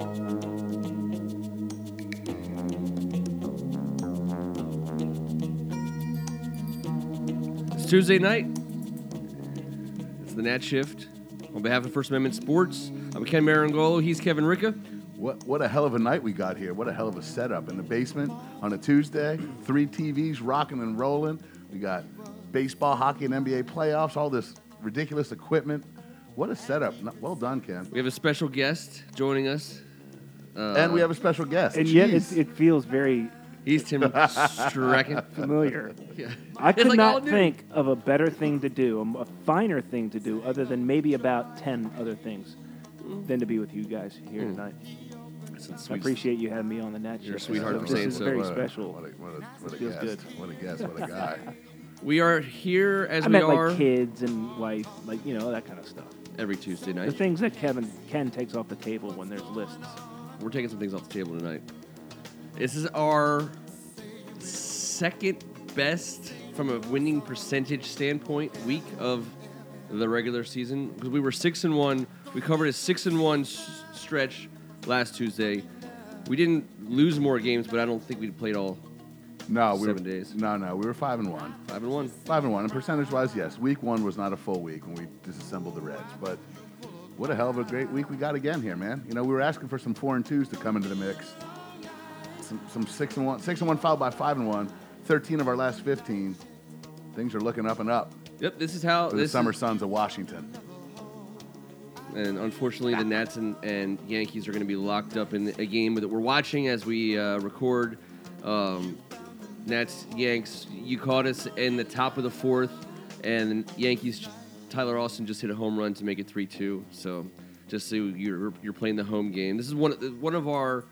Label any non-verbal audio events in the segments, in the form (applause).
It's Tuesday night. It's the Nat Shift. On behalf of First Amendment Sports, I'm Ken Marangolo. He's Kevin Ricka. What, what a hell of a night we got here. What a hell of a setup in the basement on a Tuesday. Three TVs rocking and rolling. We got baseball, hockey, and NBA playoffs, all this ridiculous equipment. What a setup. Well done, Ken. We have a special guest joining us. Uh, and we have a special guest. and yet Jeez. it, it feels very He's Tim Strecken. (laughs) familiar. Yeah. I It's could like not think of a better thing to do, a, a finer thing to do, other than maybe about 10 other things, than to be with you guys here Mm. tonight. That's a I sweet- appreciate you having me on the Nat You're a sweetheart So for this saying is so. very What a- special. What a, what a, what a guest. good. What a guest. What a (laughs) guy. We are here as I we meant are like kids and wife, like, you know, that kind of stuff. every Tuesday night. The things that Kevin Ken takes off the table when there's lists. We're taking some things off the table tonight. This is our second best from a winning percentage standpoint week of the regular season because we were six and one. We covered a six and one s- stretch last Tuesday. We didn't lose more games, but I don't think we played all No, we Seven were, days. No, no, we were five and one. five and one. Five and one. And percentage wise, yes. Week one was not a full week when we disassembled the Reds, but what a hell of a great week we got again here, man. You know, we were asking for some four and twos to come into the mix. Some, some six and one, six and one followed by five and one. Thirteen of our last fifteen. Things are looking up and up Yep, this is how the Summer is, Sons of Washington. and unfortunately the Nats and, and Yankees are going to be locked up in a game that we're watching as we uh, record. Um, Nats Yanks, you caught us in the top of the fourth, and Yankees Tyler Austin just hit a home run to make it three two. So just so you're you're playing the home game. This is one of- one of our.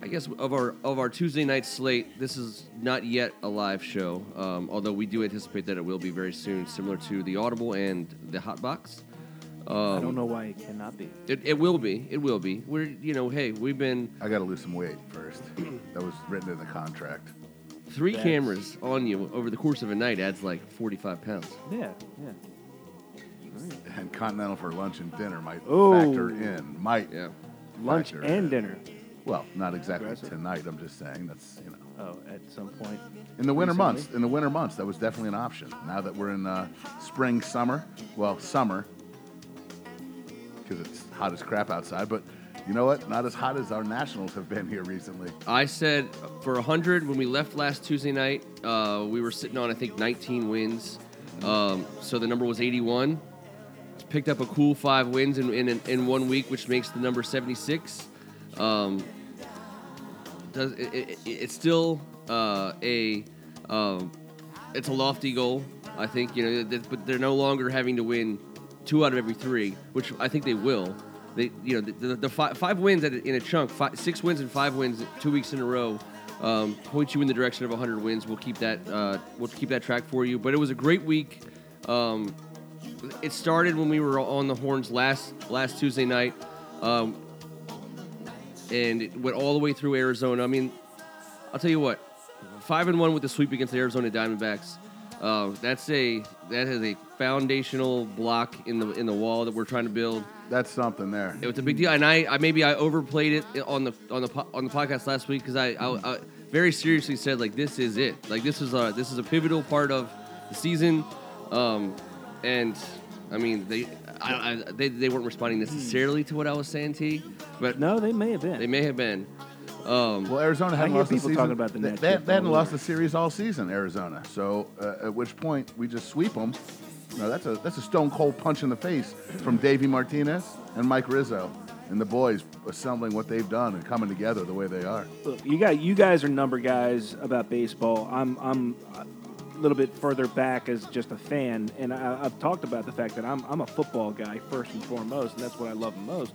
I guess of our of our Tuesday night slate, this is not yet a live show. Um, although we do anticipate that it will be very soon, similar to the Audible and the Hot Hotbox. I don't know why it cannot be. It, it will be. It will be. We're you know, hey, we've been I got to lose some weight first. that was written in the contract. three That's- cameras on you over the course of a night adds like forty five pounds. Yeah, yeah. And continental for lunch and dinner might Oh. factor in. Might. Yeah. Lunch and in. dinner. Well, not exactly Aggressive. tonight. I'm just saying that's you know. Oh, at some point. In the winter Recently. months, in the winter months, that was definitely an option. Now that we're in uh, spring, summer, well, summer, because it's hot as crap outside. But you know what? Not as hot as our nationals have been here recently. I said for 100 when we left last Tuesday night, uh, we were sitting on I think 19 wins. Um, so the number was 81. Picked up a cool five wins in, in, in one week, which makes the number 76. Um, does it, it, it's still uh, a um, it's a lofty goal. I think you know, but they're no longer having to win two out of every three, which I think they will. They, you know, the, the, the five, five wins in a chunk, five, six wins and five wins two weeks in a row, um, point you in the direction of 100 wins. We'll keep that, uh, we'll keep that track for you. But it was a great week. Um, it started when we were on the horns last last Tuesday night, um, and it went all the way through Arizona. I mean, I'll tell you what, five and one with the sweep against the Arizona Diamondbacks. Uh, that's a that is a foundational block in the in the wall that we're trying to build. That's something there. It was a big deal, and I, I maybe I overplayed it on the on the on the podcast last week because I, I, I very seriously said like this is it, like this is a this is a pivotal part of the season, um, and I mean they I, I, they they weren't responding necessarily to what I was saying, T, but No, they may have been. they may have been. Um, Well, Arizona hadn't hear lost the people season. talking about the they, Nats they, they hadn't lost year. the series all season, Arizona. So uh, at which point we just sweep them. No, that's a that's a stone cold punch in the face from Davey Martinez and Mike Rizzo and the boys assembling what they've done and coming together the way they are. Look, you got you guys are number guys about baseball. I'm I'm a little bit further back as just a fan, and I, I've talked about the fact that I'm I'm a football guy first and foremost, and that's what I love the most.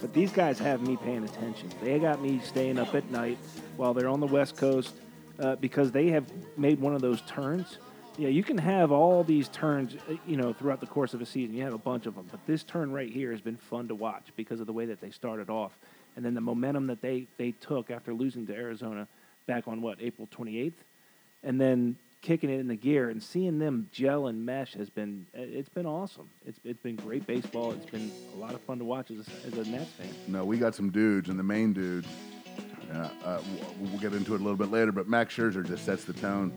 But these guys have me paying attention. They got me staying up at night while they're on the West Coast uh, because they have made one of those turns. Yeah, you can have all these turns, uh, you know, throughout the course of a season. You have a bunch of them, but this turn right here has been fun to watch because of the way that they started off, and then the momentum that they they took after losing to Arizona back on what April 28th, and then kicking it in the gear, and seeing them gel and mesh has been it's been awesome. It's it's been great baseball. It's been a lot of fun to watch as a, as a Nats fan. No, we got some dudes, and the main dude. Uh, uh, we'll get into it a little bit later, but Max Scherzer just sets the tone.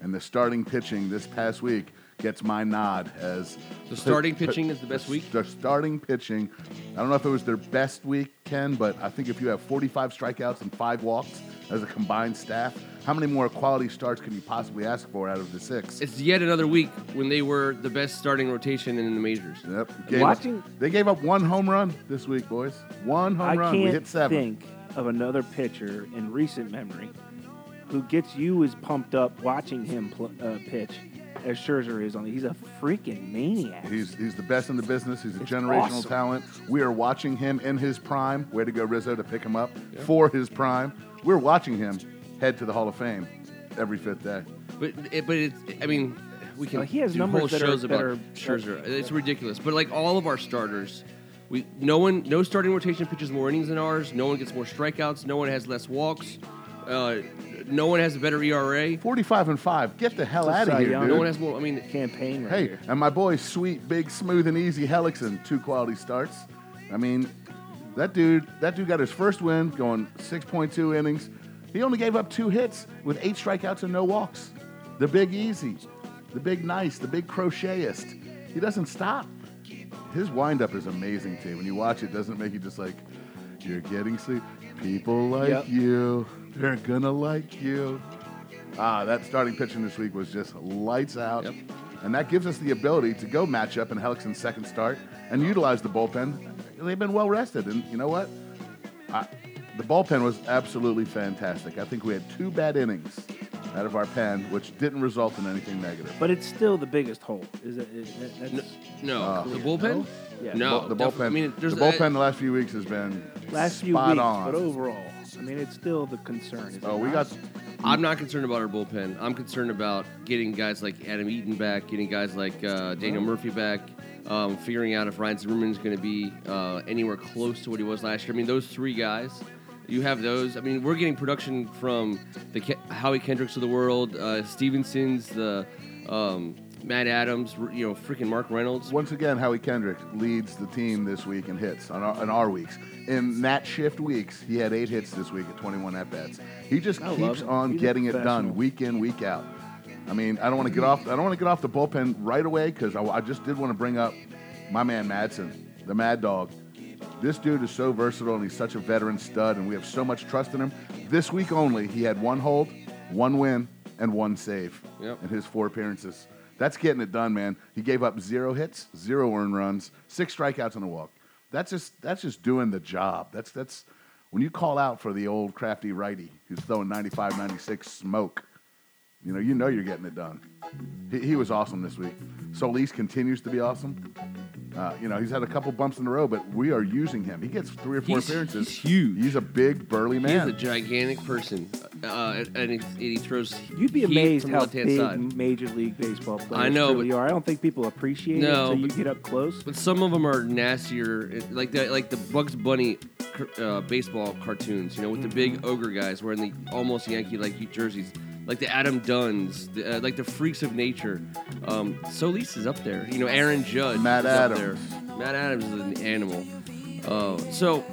And the starting pitching this past week gets my nod as The starting pitching is the best week? The starting pitching, I don't know if it was their best week, Ken, but I think if you have 45 strikeouts and five walks as a combined staff, how many more quality starts can you possibly ask for out of the six? It's yet another week when they were the best starting rotation in the majors. Yep. Gave Watching- up, they gave up one home run this week, boys. One home I run. can't we hit seven. think of another pitcher in recent memory who gets you as pumped up watching him pl- uh, pitch as Scherzer is on. He's a freaking maniac. He's he's the best in the business. He's a It's generational awesome. talent. We are watching him in his prime. Way to go, Rizzo, to pick him up for his prime. We're watching him head to the Hall of Fame every fifth day. But it, but it's I mean we can No, he has do numbers whole that are- shows that about are- Scherzer. It's ridiculous. But like all of our starters, we no one no starting rotation pitches more innings than ours. No one gets more strikeouts. No one has less walks. Uh, no one has a better ERA. 45 and 5. Get the hell That's out of here, Young. dude. No one has more. I mean, Campaign right hey, here. and my boy, sweet, big, smooth, and easy Hellickson, two quality starts. I mean, that dude, that dude got his first win going 6.2 innings. He only gave up two hits with eight strikeouts and no walks. The big easy, the big nice, the big crochetist. He doesn't stop. His windup is amazing too. When you watch it, doesn't it make you just like, you're getting sleep. People like Yep. you. They're gonna like you. Ah, that starting pitching this week was just lights out. Yep. And that gives us the ability to go match up in Hellickson's second start and utilize the bullpen. They've been well rested. And you know what? I, the bullpen was absolutely fantastic. I think we had two bad innings out of our pen, which didn't result in anything negative. But it's still the biggest hole. Is it? Is it that's, no, Uh, the bullpen. Yeah. No, the def- bullpen, I mean, there's the bullpen the last few weeks has been last few weeks, on. but overall, I mean, it's still the concern. is oh, we not? got I'm not concerned about our bullpen. I'm concerned about getting guys like Adam Eaton back, getting guys like uh, Daniel Murphy back, um, figuring out if Ryan Zimmerman is going to be uh, anywhere close to what he was last year. I mean, those three guys, you have those. I mean, we're getting production from the Ke- Howie Kendricks of the world, uh, Stevenson's, the um, Matt Adams, you know, freaking Mark Reynolds. Once again, Howie Kendrick leads the team this week in hits on our, on our weeks. In Nat Shift weeks, he had eight hits this week at 21 at bats. He just I keeps on He's getting it done week in, week out. I mean, I don't want to get off. I don't want to get off the bullpen right away because I, I just did want to bring up my man Madson, the Mad Dog. This dude is so versatile and he's such a veteran stud, and we have so much trust in him. This week only, he had one hold, one win, and one save Yep. in his four appearances. That's getting it done, man. He gave up zero hits, zero earned runs, six strikeouts and a walk. That's just that's just doing the job. That's that's when you call out for the old crafty righty who's throwing 95, 96 smoke. You know, you know you're getting it done. He, he was awesome this week. Solis continues to be awesome. Uh, you know, he's had a couple bumps in a row, but we are using him. He gets three or four He's- appearances. he's huge. He's a big burly man. He's a gigantic person, uh, and, he, and he throws. You'd be heat amazed from how left-hand big side. Major League Baseball players I know, truly but- are. I don't think people appreciate No, it until you but- get up close. But some of them are nastier, like the like the Bugs Bunny uh, baseball cartoons. You know, with the big Mm-hmm. ogre guys wearing the almost Yankee-like jerseys, like the Adam Dunns, the, uh, like the freaks of nature. Um, Solis is up there. You know, Aaron Judge. Matt is up Adams. there. Matt Adams is an animal. Uh, so.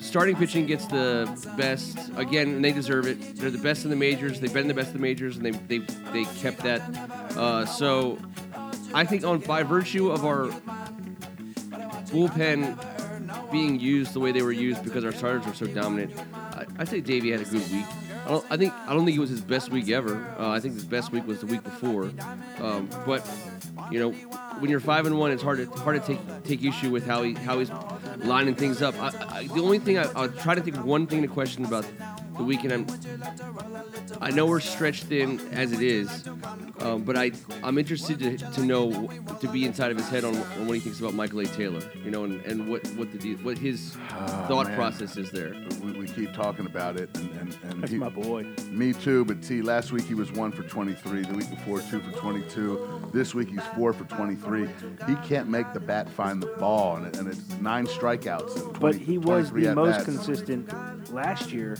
Starting pitching gets the best again, and they deserve it. They're the best in the majors. They've been the best in the majors, and they they they kept that. Uh, so, I think on by virtue of our bullpen being used the way they were used because our starters were so dominant. I, I think Davey had a good week. I don't. I think. I don't think it was his best week ever. Uh, I think his best week was the week before. Um, but you know, when you're five and one, it's hard to hard to take take issue with how he how he's lining things up. I, I, the only thing I, I'll try to think of one thing to question about the weekend. I'm, I know we're stretched thin as it is, um, but I I'm interested to, to know to be inside of his head on, on what he thinks about Michael A. Taylor, you know, and, and what what the what his thought man. process is there. we, we keep talking about it, and, and, and That's he- my boy. Me too, but see, last week he was one for 23. The week before, two for 22. This week he's four for 23. He can't make the bat find the ball, and, it, and it's nine strikeouts. 20, But he was the most at-bats. consistent last year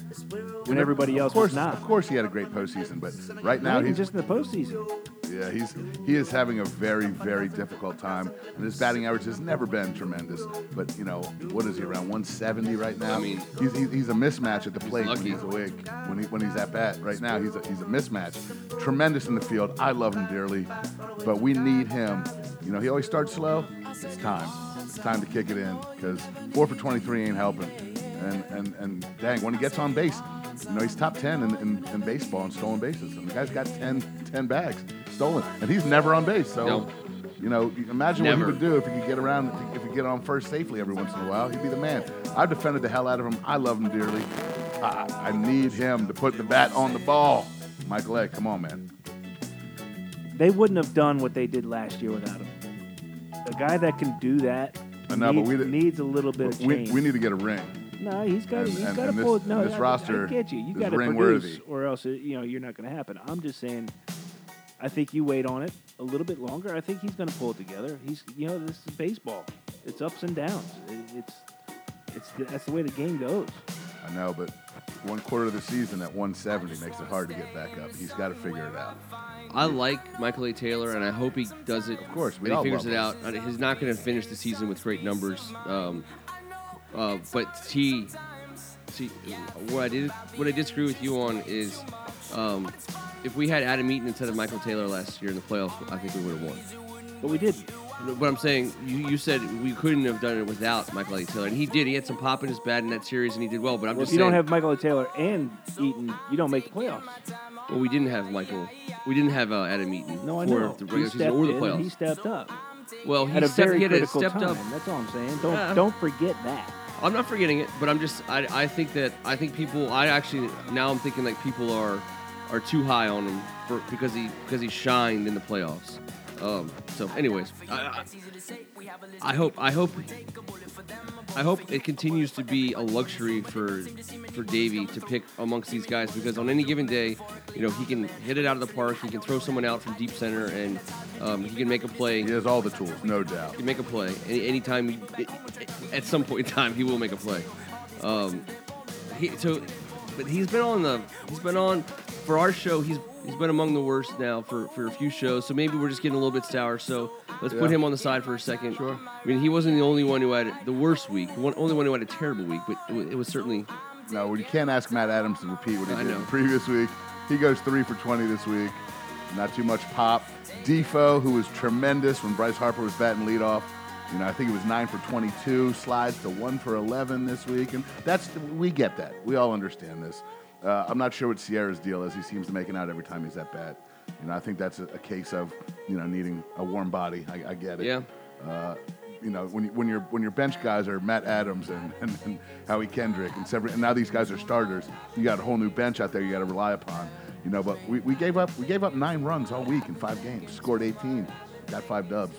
when everybody else of course, was not. Of course, he had a great postseason, but right now even he's just in the postseason. Yeah, he's he is having a very very difficult time, and his batting average has never been tremendous. But you know, what is he around 170 right now? I mean- he's he's, he's a mismatch at the plate when lucky. he's awake. When he when he's at bat right now, he's a, he's a mismatch. Tremendous in the field. I love him dearly, but we need him. You know, he always starts slow. It's time. It's time to kick it in because four for 23 ain't helping. And and and dang, when he gets on base, you know, he's top 10 in, in, in baseball in stolen bases. And the guy's got 10, 10 bags stolen, and he's never on base. So, No. you know, you imagine what he would do if he could get around, if he could get on first safely every once in a while. He'd be the man. I've defended the hell out of him. I love him dearly. I, I need him to put the bat on the ball. Michael Egg, come on, man. They wouldn't have done what they did last year without him. A guy that can do that I know, but needs, we needs a little bit of We, change. we need to get a ring. No, he's got. and- he's and- got to and this- pull. No, this I- roster I get you. You got to ring produce, worthy. or else it, you know you're not going to happen. I'm just saying. I think you wait on it a little bit longer. I think he's going to pull it together. He's, you know, this is baseball. It's ups and downs. It, it's, it's that's the way the game goes. I know, but one quarter of the season at 170 makes it hard to get back up. He's got to figure it out. I like Michael A. Taylor, and I hope he does it. Of course, we and all he figures love it out. He's not going to finish the season with great numbers, um, uh, but he. See, what I did, what I disagree with you on is, um, if we had Adam Eaton instead of Michael Taylor last year in the playoffs, I think we would have won. But we didn't. But I'm saying you, you said we couldn't have done it without Michael A. Taylor, and he did. He had some pop in his bat in that series, and he did well. But I'm Well, if you saying, don't have Michael A. Taylor and Eaton, you don't make the playoffs. well, we didn't have Michael. We didn't have uh, Adam Eaton No, I for know. the He regular season or the in and He stepped up Well, he stepped, very he stepped time. up. That's all I'm saying. Don't Yeah. don't forget that. I'm not forgetting it, but I'm just I, I think that I think people I actually now I'm thinking like people are are too high on him for because he because he shined in the playoffs. Um, so, anyways, I, I, I hope I hope I hope it continues to be a luxury for for Davey to pick amongst these guys because on any given day, you know he can hit it out of the park. He can throw someone out from deep center, and um, he can make a play. He has all the tools, no doubt. He can make a play any anytime. He, at some point in time, he will make a play. Um, he, so, but he's been on the he's been on for our show. He's he's been among the worst now for, for a few shows. So maybe we're just getting a little bit sour. So let's put him on the side for a second. Sure. I mean, he wasn't the only one who had the worst week. The one, only one who had a terrible week, but it was, it was certainly No, you can't ask Matt Adams to repeat what he I did know. the previous week. He goes three for 20 this week. Not too much pop. Difo, who was tremendous when Bryce Harper was batting leadoff. You know, I think it was nine for 22. Slides to one for 11 this week, and that's we get that. We all understand this. Uh, I'm not sure what Sierra's deal is. He seems to make it out every time he's at bat. You know, I think that's a, a case of you know needing a warm body. I, I get it. Yeah. Uh, you know, when, you, when your when your bench guys are Matt Adams and, (laughs) and, and Howie Kendrick and several, and now these guys are starters, you got a whole new bench out there you got to rely upon. You know, but we, we gave up we gave up nine runs all week in five games, scored 18, got five dubs.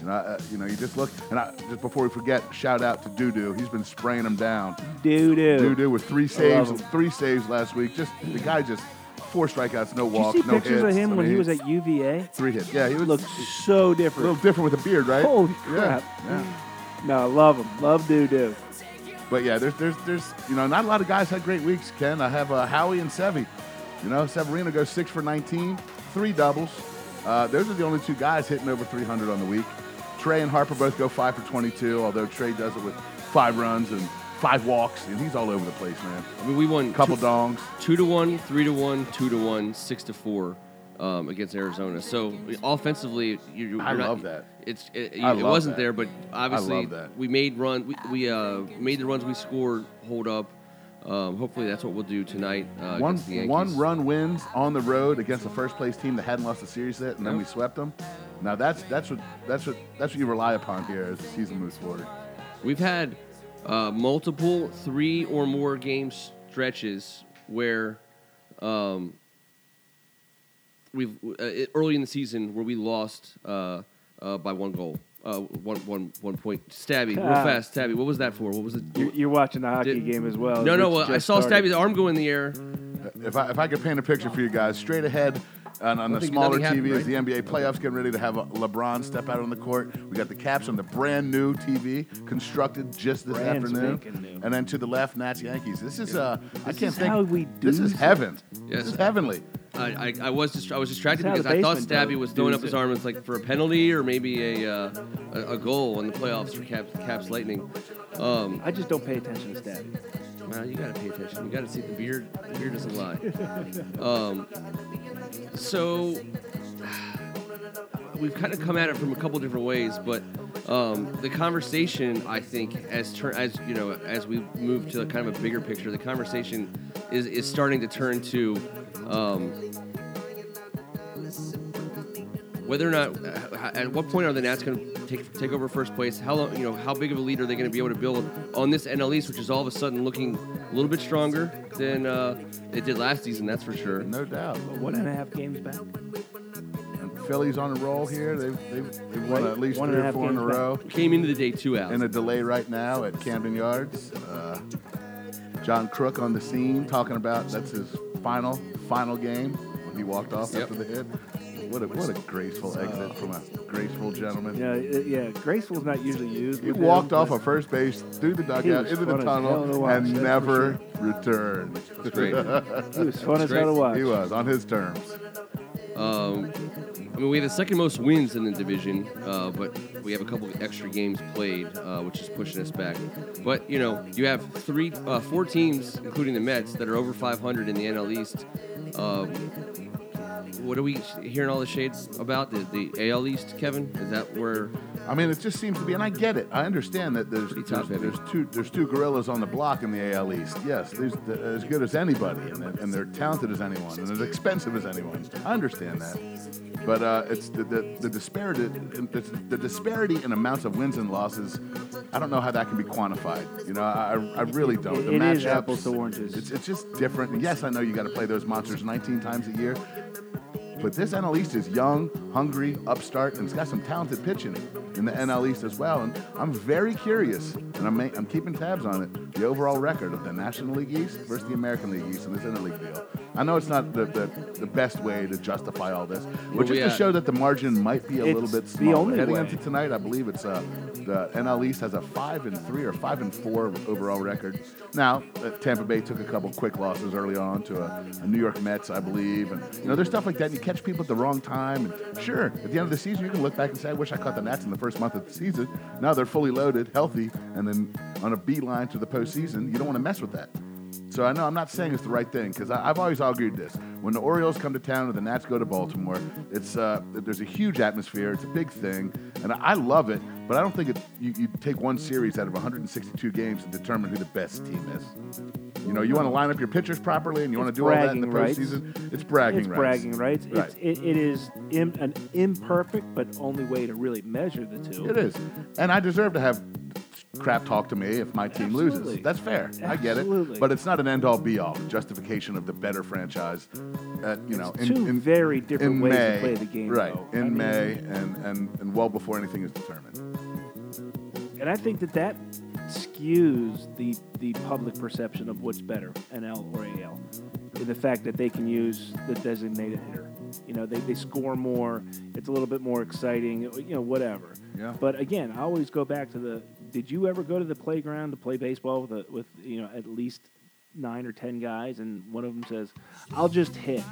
You know, uh, you know, you just look, and I, just before we forget, shout out to Dudu. He's been spraying them down. Doo doo. Dudu with three saves, three saves last week. Just the guy just four strikeouts, no Did you walks, see no pictures hits. of him I when he was at UVA? three hits. Yeah, he was looked so different. a little different with a beard, right? Holy crap. yeah. No, I love him. Love doo doo. But yeah, there's there's there's you know not a lot of guys had great weeks. Ken, I have uh, Howie and Sevy. You know, Severino goes six for 19, three doubles. Uh, those are the only two guys hitting over 300 on the week. Trea and Harper both go five for 22, although Trea does it with five runs and five walks, and he's all over the place, man. I mean, we won a Couple two, dongs. two to one, three to one, two to one, six to four um, against Arizona. So offensively, you, you're I not- love that. It's it, it wasn't that. there, but obviously we made run. We, we uh, made the runs we scored hold up. Um, hopefully, that's what we'll do tonight uh, One against the Yankees. one run wins on the road against the first place team that hadn't lost a series yet, and then Yep. we swept them. Now that's that's what that's what that's what you rely upon here as the season moves forward. We've had uh, multiple three or more game stretches where um, we've uh, it- early in the season where we lost uh, uh, by one goal, uh, one, one, one point. Stabby, real Ah. fast, Stabby. What was that for? What was it? You're, you're watching the hockey Did- game as well. no, no. Well, I saw started. Stabby's arm go in the air. If I, if I could paint a picture for you guys, straight ahead, And on the smaller nothing happened, TV, as right? the NBA playoffs getting ready to have a LeBron step out on the court, we got the Caps on the brand new TV, constructed just this Brand afternoon. spanking new. And then to the left, Nats Yankees. This is uh, I This can't is think. how we do This is heaven. Yes. This is heavenly. I, I, I was dist- I was distracted That's because I thought Stabby was throwing up his arm as like for a penalty or maybe a uh, a, a goal in the playoffs for Caps, Caps Lightning. Um, I just don't pay attention to Stabby. well, you gotta pay attention. You gotta see the beard. The beard doesn't lie. Um, so we've kind of come at it from a couple different ways, but um, the conversation, I think, as tur- as you know, as we move to kind of a bigger picture, the conversation is is starting to turn to um, whether or not, uh, at what point are the Nats going to take take over first place? How long, you know, how big of a lead are they going to be able to build on this NL East, which is all of a sudden looking a little bit stronger than uh, it did last season? That's for sure. No doubt. One and a half games back. And Phillies on a roll here. They've, they've, they've won at least One three or four in a games back. row. Came into the day two out. in a delay right now at Camden Yards. Uh, John Crook on the scene talking about that's his final final game when he walked off Yep. after the hit. What a what a graceful exit from a graceful gentleman. Yeah, it- yeah. Graceful's not usually used. He with walked him, off but of first base through the dugout was into the as hell to tunnel watch, and that's for never returned. That's great. (laughs) He was fun as hell to watch. he was on his terms. Um, I mean, we have the second most wins in the division, uh, but we have a couple of extra games played, uh, which is pushing us back. But you know, you have three, uh, four teams, including the Mets, that are over 500 in the NL East. Um, what are we hearing all the shades about? The, the AL East, Kevin? Is that where? I mean, it just seems to be, and I get it. I understand that there's there's, tough, isn't it? there's two there's two gorillas on the block in the AL East. Yes, they're as good as anybody, and they're, and they're talented as anyone, and as expensive as anyone. I understand that, but uh, it's the, the the disparity the, the disparity in amounts of wins and losses. I don't know how that can be quantified. You know, I, I really don't. The It is matchups, apples to oranges. It's, it's just different. And yes, I know you got to play those monsters 19 times a year. But this NL East is young, hungry, upstart, and it's got some talented pitching in the NL East as well. And I'm very curious, and I'm, I'm keeping tabs on it, the overall record of the National League East versus the American League East in this interleague deal. I know it's not the, the, the best way to justify all this, Where but just to at? show that the margin might be a little It's bit the smaller. only Heading way. into tonight, I believe it's uh, the NL East has a five and three or five and four overall record. Now, uh, Tampa Bay took a couple quick losses early on to a, a New York Mets, I believe, and you know there's stuff like that. And you catch people at the wrong time, and sure, at the end of the season, you can look back and say, "I wish I caught the Nats in the first month of the season." Now they're fully loaded, healthy, and then on a beeline to the postseason. You don't want to mess with that. So I know I'm not saying it's the right thing because I've always argued this: when the Orioles come to town or the Nats go to Baltimore, it's uh, there's a huge atmosphere. It's a big thing, and I love it. But I don't think it, you, you take one series out of 162 games to determine who the best team is. You know, you want to line up your pitchers properly, and you want to do all that in the rights. postseason. It's bragging it's rights. bragging rights. Right. It's, it, it is Im, an imperfect but only way to really measure the two. It is, and I deserve to have crap talk to me if my team loses. That's fair. I get it. But it's not an end all be all justification of the better franchise. At, you know, in, Two in, very different in ways May, to play the game. Right though. in I mean, May and, and and well before anything is determined. and I think that that skews the the public perception of what's better, NL or AL, in the fact that they can use the designated hitter. You know, they, they score more. It's a little bit more exciting. You know, whatever. Yeah. But again, I always go back to the. Did you ever go to the playground to play baseball with a, with you know at least nine or ten guys, and one of them says, "I'll just hit."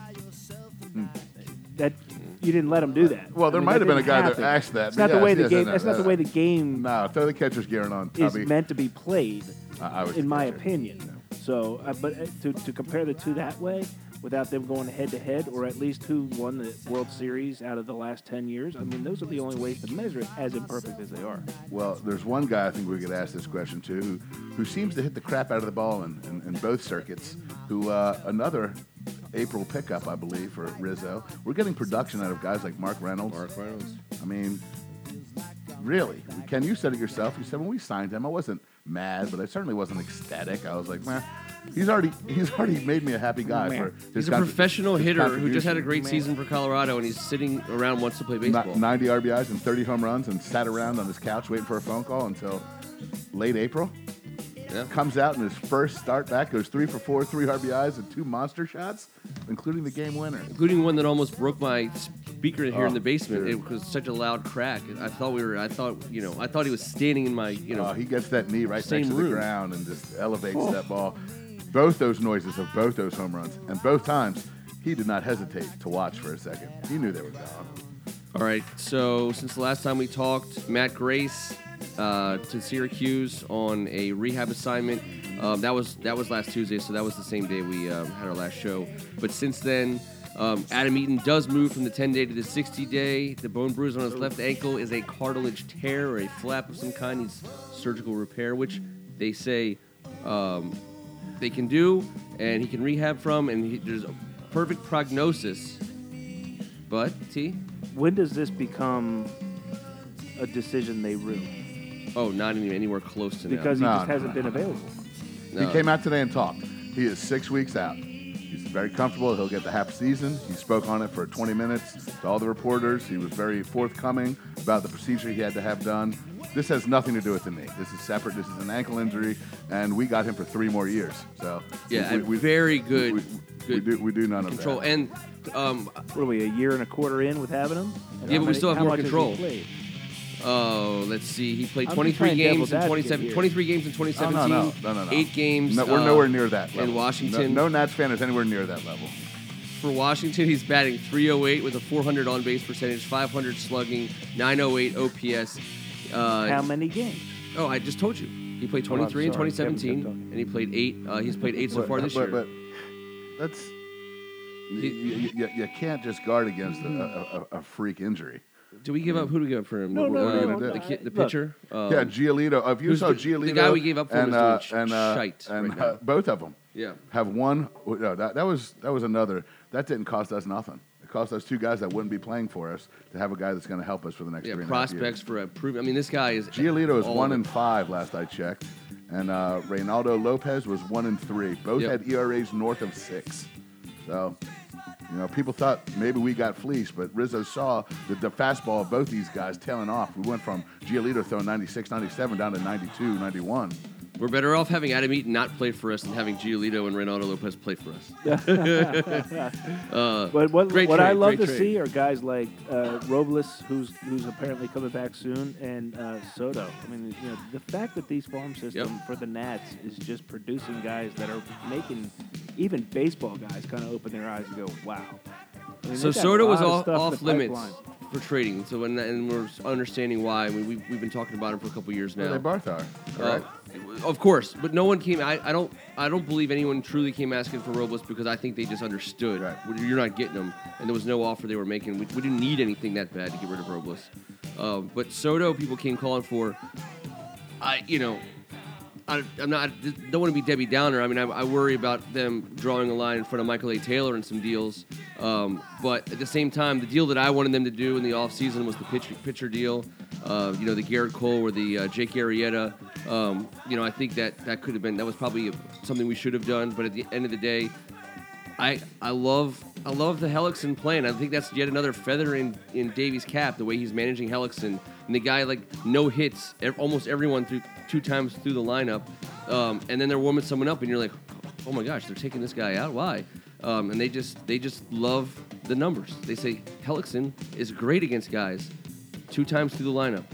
That you didn't let them do that. Well, there I mean, might have been a guy that asked that, It's not the yes, way the game. no, That's not no, the way the game No, throw the catcher's gear on, is Tubby. meant to be played, I, I in my opinion. So, uh, but uh, to, to compare the two that way, without them going head to head, or at least who won the World Series out of the last ten years, I mean, those are the only ways to measure it, as imperfect as they are. Well, there's one guy I think we could ask this question to who, who seems to hit the crap out of the ball in, in, in both circuits. Who uh, another April pickup, I believe, for Rizzo. We're getting production out of guys like Mark Reynolds. Mark Reynolds. I mean, really, Ken, you said it yourself. You said when we signed him, I wasn't mad, but I certainly wasn't ecstatic. I was like, man, he's already he's already made me a happy guy Man. for He's a professional hitter who just had a great Man. season for Colorado, and he's sitting around wants to play baseball. 90 RBIs and 30 home runs and sat around on his couch waiting for a phone call until late April. Yeah. Comes out in his first start back, goes three for four, three RBIs, and two monster shots, including the game winner. including one that almost broke my speaker here Oh, in the basement. dude. It was such a loud crack. I thought we were. I thought you know. I thought he was standing in my you know. Oh, he gets that knee right next to room. the ground and just elevates oh. that ball. Both those noises of both those home runs, and both times he did not hesitate to watch for a second. He knew they were gone. All right. So since the last time we talked, Matt Grace uh, to Syracuse on a rehab assignment. Um, that was that was last Tuesday, so that was the same day we um, had our last show. But since then, um, Adam Eaton does move from the 10 day to the 60 day. The bone bruise on his left ankle is a cartilage tear or a flap of some kind. Needs surgical repair, which they say um, they can do, and he can rehab from, and he, there's a perfect prognosis. But T, When does this become a decision they rue? oh, not even anywhere close to now. Because he No, just no, hasn't no, been no. available. No. He came out today and talked. He is six weeks out. He's very comfortable. He'll get the half season. He spoke on it for 20 minutes to all the reporters. He was very forthcoming about the procedure he had to have done. This has nothing to do with the knee. This is separate. This is an ankle injury, and we got him for three more years. So Yeah, we, and very good, We, we good do we do none of control. that. And um, What are we, a year and a quarter in with having him? And Yeah, how but we still have more much has he control. oh, let's see, he played I'm 23 games in advocate 27, 23 games in Oh, 2017. no, no, no, no, no. Eight games. No, we're uh, nowhere near that level. in Washington. No, no Nats fan is anywhere near that level. For Washington, he's batting 308 with a 400 on base percentage, 500 slugging, 908 OPS. Uh, How many games? oh, I just told you. He played Oh, 23 in sorry. 2017, Kevin kept and he played eight. Uh, he's played eight so But- far this but, year. But that's you, you, you, you can't just guard against a, a, a, a freak injury. do we give up? Who do we give up for him? No, no, Uh, no, The, no. the Look. pitcher. Um, yeah, Giolito. If you who's saw the- Giolito, the guy we gave up for and, is uh, doing sh- and, uh, shite and right uh, both of them Yeah. have one. No, that, that was that was another. That didn't cost us nothing. Cost us two guys that wouldn't be playing for us to have a guy that's going to help us for the next Yeah, three and prospects for a prove. I mean, this guy is Giolito is one and five last I checked, and uh, Reynaldo Lopez was one and three. Both Yep. had ERAs north of six. So, you know, people thought maybe we got fleeced, but Rizzo saw the, the fastball of both these guys tailing off. We went from Giolito throwing 96, 97 down to 92, 91. We're better off having Adam Eaton not play for us than having Giolito and Reynaldo Lopez play for us. (laughs) uh, But what, Great what I love to trade. see are guys like uh, Robles, who's who's apparently coming back soon, and uh, Soto. I mean, you know, the fact that these farm system for the Nats is just producing guys that are making even baseball guys kind of open their eyes and go, "Wow." I mean, so they got Soto was lot of off, off limits pipeline. for trading. So when, and we're understanding why. I mean, we've, we've been talking about him for a couple years Well, now. they both are. Uh, Correct. Of course, but no one came. I, I don't. I don't believe anyone truly came asking for Robles because I think they just understood Right. you're not getting them, and there was no offer they were making. We, we didn't need anything that bad to get rid of Robles. Um, but Soto, people came calling for. I, you know, I, I'm not. Don't want to be Debbie Downer. I mean, I, I worry about them drawing a line in front of Michael A. Taylor and some deals. Um, but at the same time, the deal that I wanted them to do in the offseason was the pitch, pitcher deal. Uh, you know, the Gerrit Cole or the uh, Jake Arrieta. Um, you know, I think that that could have been that was probably something we should have done. But at the end of the day, I I love I love the Hellickson plan. I think that's yet another feather in in Davey's cap. The way he's managing Hellickson and the guy like no hits almost everyone through two times through the lineup, um, and then they're warming someone up, and you're like, oh my gosh, they're taking this guy out. Why? Um, and they just they just love the numbers. They say Hellickson is great against guys two times through the lineup.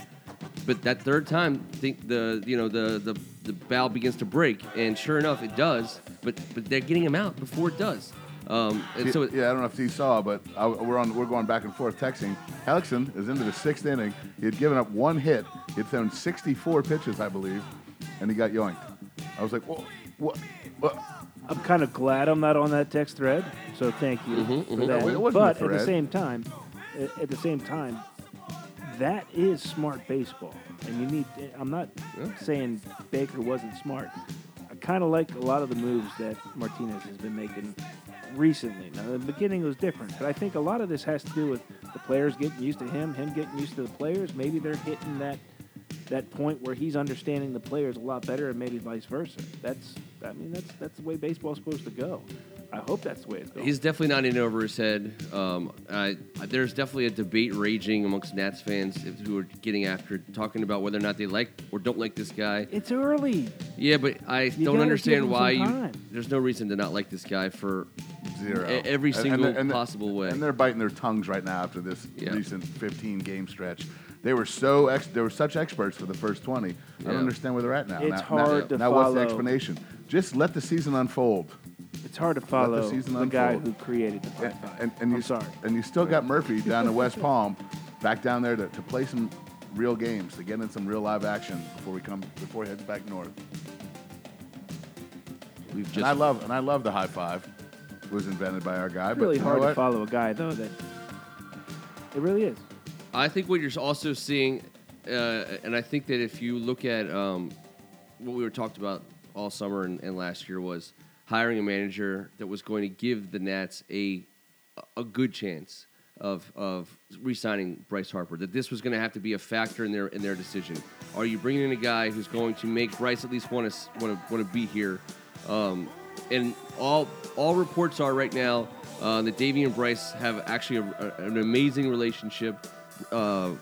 But that third time, think the you know the the the valve begins to break, and sure enough, it does. But but they're getting him out before it does. Um, and so it, yeah, I don't know if he saw, but I, we're on. We're going back and forth texting. Hellickson is into the sixth inning. He had given up one hit. He had thrown 64 pitches, I believe, and he got yoinked. I was like, what? What? what? I'm kind of glad I'm not on that text thread, so thank you Mhm, for mhm. that. No, it wasn't a but at the same time, at at the same time, that is smart baseball, and you need. I'm not Yeah. saying Baker wasn't smart. I kind of like a lot of the moves that Martinez has been making recently. Now, the beginning was different, but I think a lot of this has to do with the players getting used to him, him getting used to the players. Maybe they're hitting that that point where he's understanding the players a lot better, and maybe vice versa. That's I mean that's that's the way baseball's supposed to go. I hope that's the way it's going. He's definitely not in over his head. Um, I, there's definitely a debate raging amongst Nats fans who are getting after talking about whether or not they like or don't like this guy. it's early. Yeah, but I You don't understand why you. There's no reason to not like this guy for Zero. E- every And- and single they're- and they're- possible way. And they're biting their tongues right now after this Yeah. recent 15 game stretch. They were so ex- they were such experts for the first 20. I don't understand where they're at now. It's now, hard now, to now what's the explanation? Just let the season unfold. It's hard to follow season the guy who created the And, five five. and, and I'm you, sorry. And you still got Murphy down in West (laughs) Palm, back down there to, to play some real games, to get in some real live action before we come before he heads back north. we've just. And I love and I love the high five. It was invented by our guy. It's really but hard to follow a guy though that it really is. I think what you're also seeing, uh, and I think that if you look at um, what we were talked about all summer and, and last year was hiring a manager that was going to give the Nats a a good chance of of re-signing Bryce Harper. That this was going to have to be a factor in their in their decision. Are you bringing in a guy who's going to make Bryce at least want to want to want to be here? Um, and all all reports are right now uh, that Davey and Bryce have actually a, a- an amazing relationship. Uh,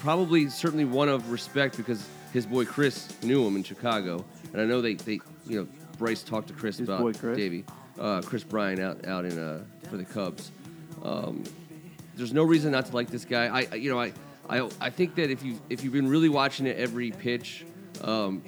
probably, certainly one of respect because his boy Kris knew him in Chicago, and I know they, they you know Bryce talked to Kris His about boy Kris? Davey, uh, Kris Bryant out out in uh, for the Cubs. Um, there's no reason not to like this guy. I I- you know I I, I think that if you if you've been really watching it every pitch, um,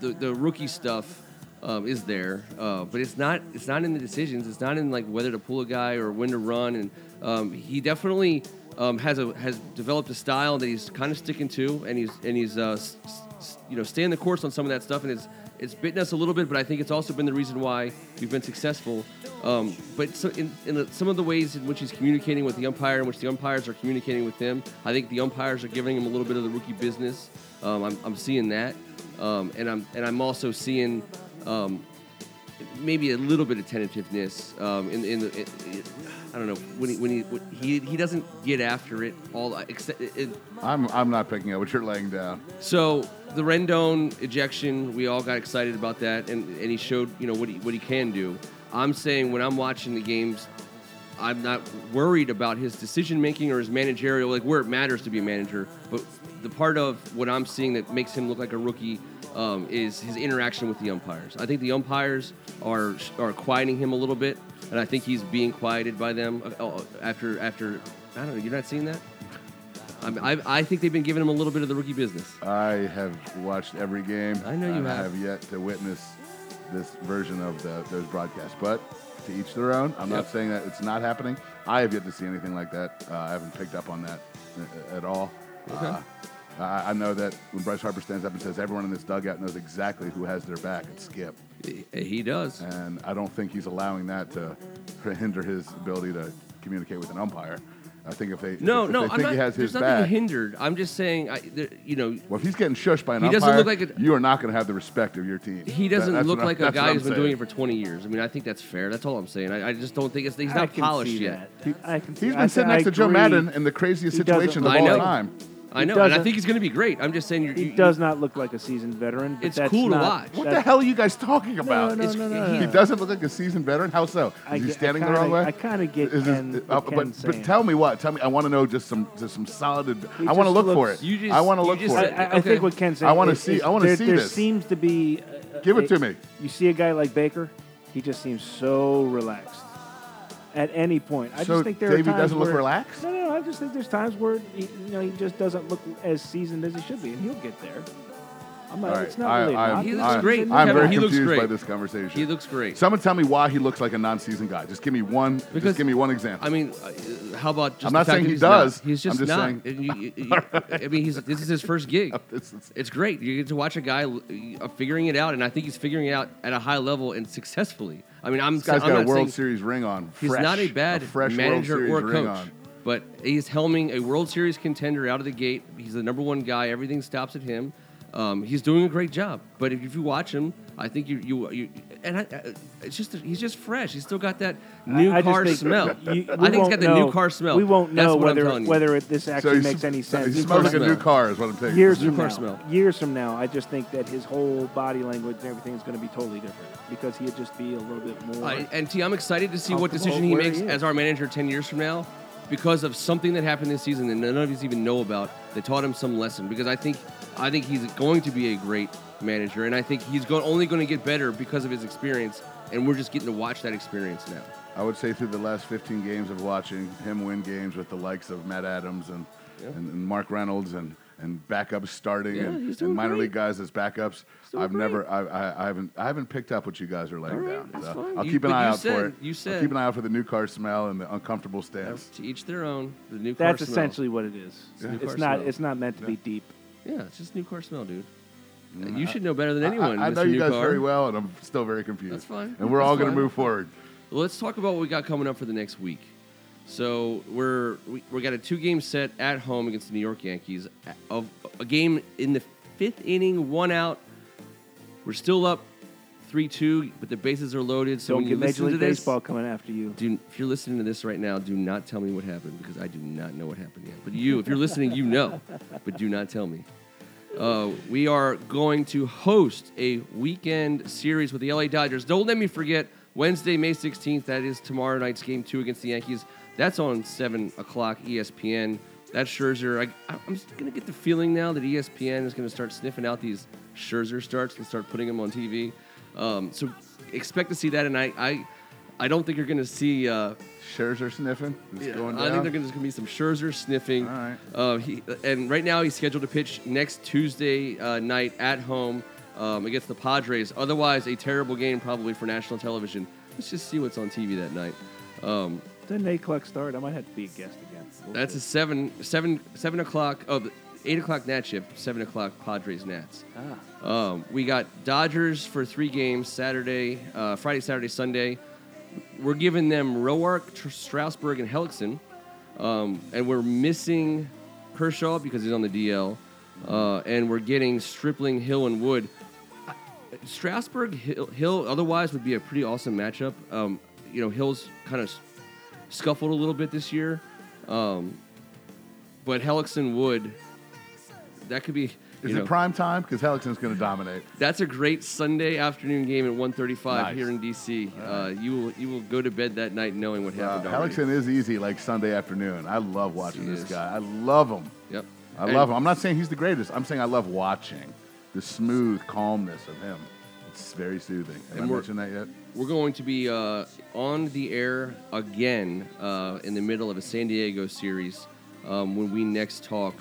the the rookie stuff um, is there, uh, but it's not it's not in the decisions. It's not in like whether to pull a guy or when to run. And um, he definitely um, has a has developed a style that he's kind of sticking to, and he's and he's uh, s- s- you know staying the course on some of that stuff, and it's it's bitten us a little bit. But I think it's also been the reason why we've been successful. Um, but so in, in the, some of the ways in which he's communicating with the umpire, in which the umpires are communicating with him, I think the umpires are giving him a little bit of the rookie business. Um, I'm, I'm seeing that, um, and I'm and I'm also seeing um, maybe a little bit of tentativeness um, in in the. It, it, I don't know when he when he when he he doesn't get after it all. Except it, I'm I'm not picking up what you're laying down. so the Rendon ejection, we all got excited about that, and, and he showed you know what he what he can do. I'm saying when I'm watching the games, I'm not worried about his decision making or his managerial, like where it matters to be a manager. But the part of what I'm seeing that makes him look like a rookie um, is his interaction with the umpires. I think the umpires are are quieting him a little bit, and I think he's being quieted by them uh, after after. I don't know. You're not seeing that. I'm- I, I think they've been giving him a little bit of the rookie business. I have watched every game. I know you and I have. have yet to witness this version of the, those broadcasts. But to each their own. I'm not saying that it's not happening. I have yet to see anything like that. Uh, I haven't picked up on that uh, at all. Okay. Uh, I I know that when Bryce Harper stands up and says everyone in this dugout knows exactly who has their back, it's Skip. He- He does. And I don't think he's allowing that to (laughs) hinder his ability to communicate with an umpire. I think if they No, if no, they I'm think not. he has there's his nothing back, hindered. I'm just saying, I, there, you know, well, if he's getting shushed by an He umpire, doesn't look like a- you are not going to have the respect of your team. he doesn't that's look what I- like a that's what guy I'm who's been doing it for 20 years. I mean, I think that's fair. That's all I'm saying. I, I just don't think it's he's I not can polished see yet. that. I can see He's I been say sitting next I to Joe. Maddon in the craziest He doesn't situation of look I all know. time. I know, and I think he's going to be great. I'm just saying, you're, He you, does not look like a seasoned veteran. But It's that's cool to not- watch. What that- the hell are you guys talking about? no, It's- no, no, he- no. Doesn't look like a seasoned veteran. How so? Is I he get- I standing the kinda- wrong way? I kinda get Is this- Ken- uh, what but, Ken's but saying. tell me what? Tell me. I want to know just some just some solid. He I want to just look for looks- it. You just- I want to you look just for I, it. said- I, I Okay. think what Ken's saying. I wanna is- see- is I wanna there, see there this. seems to be. Give it to me. You see a guy like Baker, he just seems so relaxed. At any point, I So just think there Davey are times doesn't look where, relaxed? No, no, I just think there's times where he, you know he just doesn't look as seasoned as he should be, and he'll get there. I'm not. All right. It's not I, really. I, not- He looks I, great. I'm Kevin, very he looks confused by this conversation. he looks great. Someone tell me why he looks like a non-seasoned guy. Just give me one. Because- just give me one example. I mean, uh, how about just I'm not fact saying he he's does. Not. He's just, I'm just not. saying- you- you- you- I mean, he's this is his first gig. (laughs) It's- it's- It's great. You get to watch a guy uh, figuring it out, and I think he's figuring it out at a high level and successfully. I mean, I'm this guy's I'm got a not World Series ring on. he's not a bad fresh manager or ring coach, on. but he's helming a World Series contender out of the gate. He's the number one guy. Everything stops at him. Um, he's doing a great job. But if, if you watch him, I think you, you you and I, I, it's just he's just fresh. He's still got that new I just car think smell. (laughs) you- I think he's won't got the know- new car smell. We won't That's know what whether whether it, this actually he makes sm- any sense. He smells like a new car, is what I'm taking. years New from car now, smell. years from now, I just think that his whole body language and everything is going to be totally different because he'd just be a little bit more. I, and T, I'm excited to see what decision he makes he as our manager 10 years from now because of something that happened this season that none of us even know about that taught him some lesson because I think I think he's going to be a great manager and I think he's go- only going to get better because of his experience and we're just getting to watch that experience now. I would say through the last 15 games of watching him win games with the likes of Matt Adams and, Yeah. and, and Mark Reynolds and, and backups starting Yeah, and, he's doing and minor great. league guys as backups. I've never, I, I, I haven't, I haven't picked up what you guys are laying All right, down. that's So fine. I'll You- keep an eye out said- for it. you I'll said- keep an eye out for the new car smell and the uncomfortable stance. To each their own. The new car That's smell. essentially what it is. Yeah. New It's car not. smell. It's not meant to be deep. Yeah, it's just new car smell, dude. Mm, you I- should know better than anyone. I, I Mr. know you guys Car. very well, and I'm still very confused. That's fine. And we're That's all going to move forward. Let's talk about what we got coming up for the next week. So we're we, we got a two game set at home against the New York Yankees. Of a game in the fifth inning, one out. We're still up three two, but the bases are loaded. So Don't when you get Major listen League to this, Baseball coming after you. do, if you're listening to this right now, do not tell me what happened because I do not know what happened yet. But you, if you're listening, you know, but do not tell me. Uh, we are going to host a weekend series with the LA Dodgers. Don't let me forget Wednesday, May 16th. That is tomorrow night's game two against the Yankees. That's on 7 o'clock ESPN. That's Scherzer. I, I'm just going to get the feeling now that ESPN is going to start sniffing out these Scherzer starts and start putting them on TV. Um, so expect to see that. And I, I, I don't think you're going to see. Uh, Scherzer sniffing. It's yeah, going I think there's going to be some Scherzer sniffing. All right. Uh, he, and right now he's scheduled to pitch next Tuesday uh, night at home um, against the Padres. Otherwise, a terrible game probably for national television. Let's just see what's on TV that night. Um, an eight o'clock start. I might have to be a guest again. We'll that's a see. seven, seven, seven o'clock. Oh, the eight o'clock Nat shift. Seven o'clock Padres Nats. ah. Um, we got Dodgers for three games Saturday, uh, Friday, Saturday, Sunday. We're giving them Roark, Tr- Strasburg, and Hellickson. Um, and we're missing Kershaw because he's on the DL. Uh, and we're getting Stripling, Hill, and Wood. I- Strasburg, Hill, Hill, otherwise would be a pretty awesome matchup. Um, you know, Hill's kind of scuffled a little bit this year. Um, but Hellickson, Wood, that could be. Is you it prime time? Because Hellickson's going to dominate. that's a great Sunday afternoon game at 1:35 Nice. here in DC. Uh, you will you will go to bed that night knowing what Uh, happened. already. Hellickson is easy like Sunday afternoon. I love watching this guy. I love him. Yep. I And love him. I'm not saying he's the greatest. I'm saying I love watching the smooth calmness of him. It's very soothing. Have I mentioned that yet? We're going to be uh, on the air again uh, in the middle of a San Diego series um, when we next talk.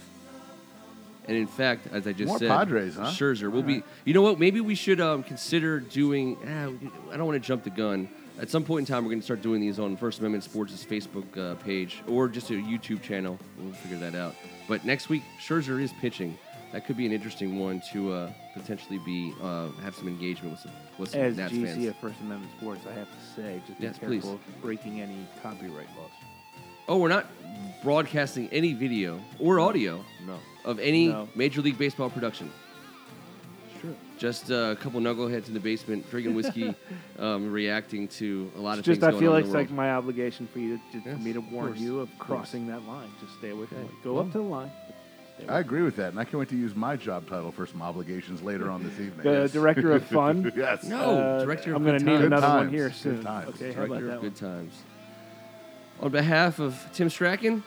And in fact, as I just More said, Padres, huh? Scherzer. We'll All be. You know what? Maybe we should um, consider doing. ah, I don't want to jump the gun. At some point in time, we're going to start doing these on First Amendment Sports' Facebook uh, page or just a YouTube channel. We'll figure that out. But next week, Scherzer is pitching. That could be an interesting one to uh, potentially be uh, have some engagement with some, with some As Nats GC fans. of First Amendment Sports, I have to say, just be Yes, careful please. of breaking any copyright laws. Oh, we're not broadcasting any video or audio No, of any No. Major League Baseball production. it's true. Just uh, a couple knuckleheads in the basement drinking whiskey, (laughs) um, reacting to a lot It's of just things I going feel on like in it's the like world. my obligation for you to, to Yes, for me to of warn course, you of of course. crossing that line. Just stay away from Okay. it. Go up to the line. Stay I agree with that, and I can't wait to use my job title for some obligations later on this evening. The Yes. director of fun. (laughs) yes. No. Uh, director of I'm gonna need another Good one times. here Good times. Okay, how about Director that of one? Good times. On behalf of Tim Strachan,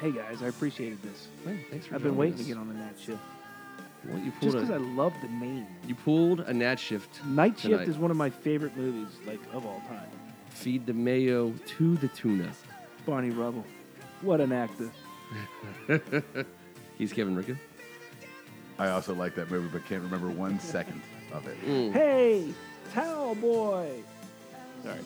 Hey guys, I appreciated this. hey, thanks for I've been waiting us. to get on the night shift Well, you pulled just pulled because I love the name. you pulled a Nat shift. Night Shift tonight. is one of my favorite movies, like of all time. Feed the mayo to the tuna. Barney Rubble, what an actor! (laughs) He's Kevin Rickon. I also like that movie, but can't remember one (laughs) second of it. Mm. Hey, Towel Boy. Sorry.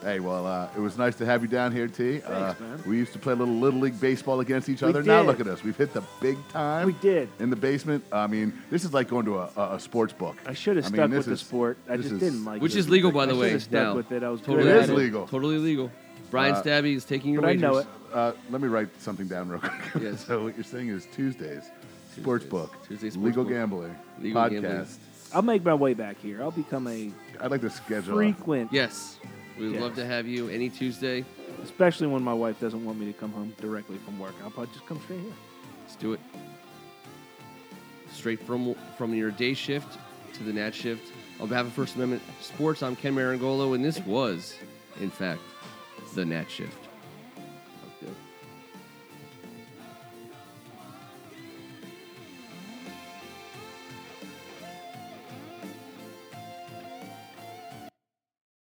Hey, well, uh, it was nice to have you down here, T. uh, Thanks, man. We used to play a little little league baseball against each We other. Now look at us. We've hit the big time. We did. in the basement. I mean, this is like going to a, a, a sports book. I should have I stuck mean, with this the sport. I just is- didn't like Which is legal, by the should way. have stuck Now, with it. I was totally good It at is it. legal. Totally legal. Brian Uh, Stabby is taking your but I wagers. know it. Uh, let me write something down real quick. Yes. (laughs) so what you're saying is Tuesdays, sports book, Tuesday sports legal book. gambling, Legal podcast, gambling. I'll make my way back here. I'll become a I'd like to schedule. a- frequent, Yes. We would love Yes. to have you any Tuesday. especially when my wife doesn't want me to come home directly from work. I'll probably just come straight here. Let's do it. Straight from from your day shift to the night shift. On behalf of First Amendment Sports, I'm Ken Marangolo, and this was, in fact, the Nat Shift.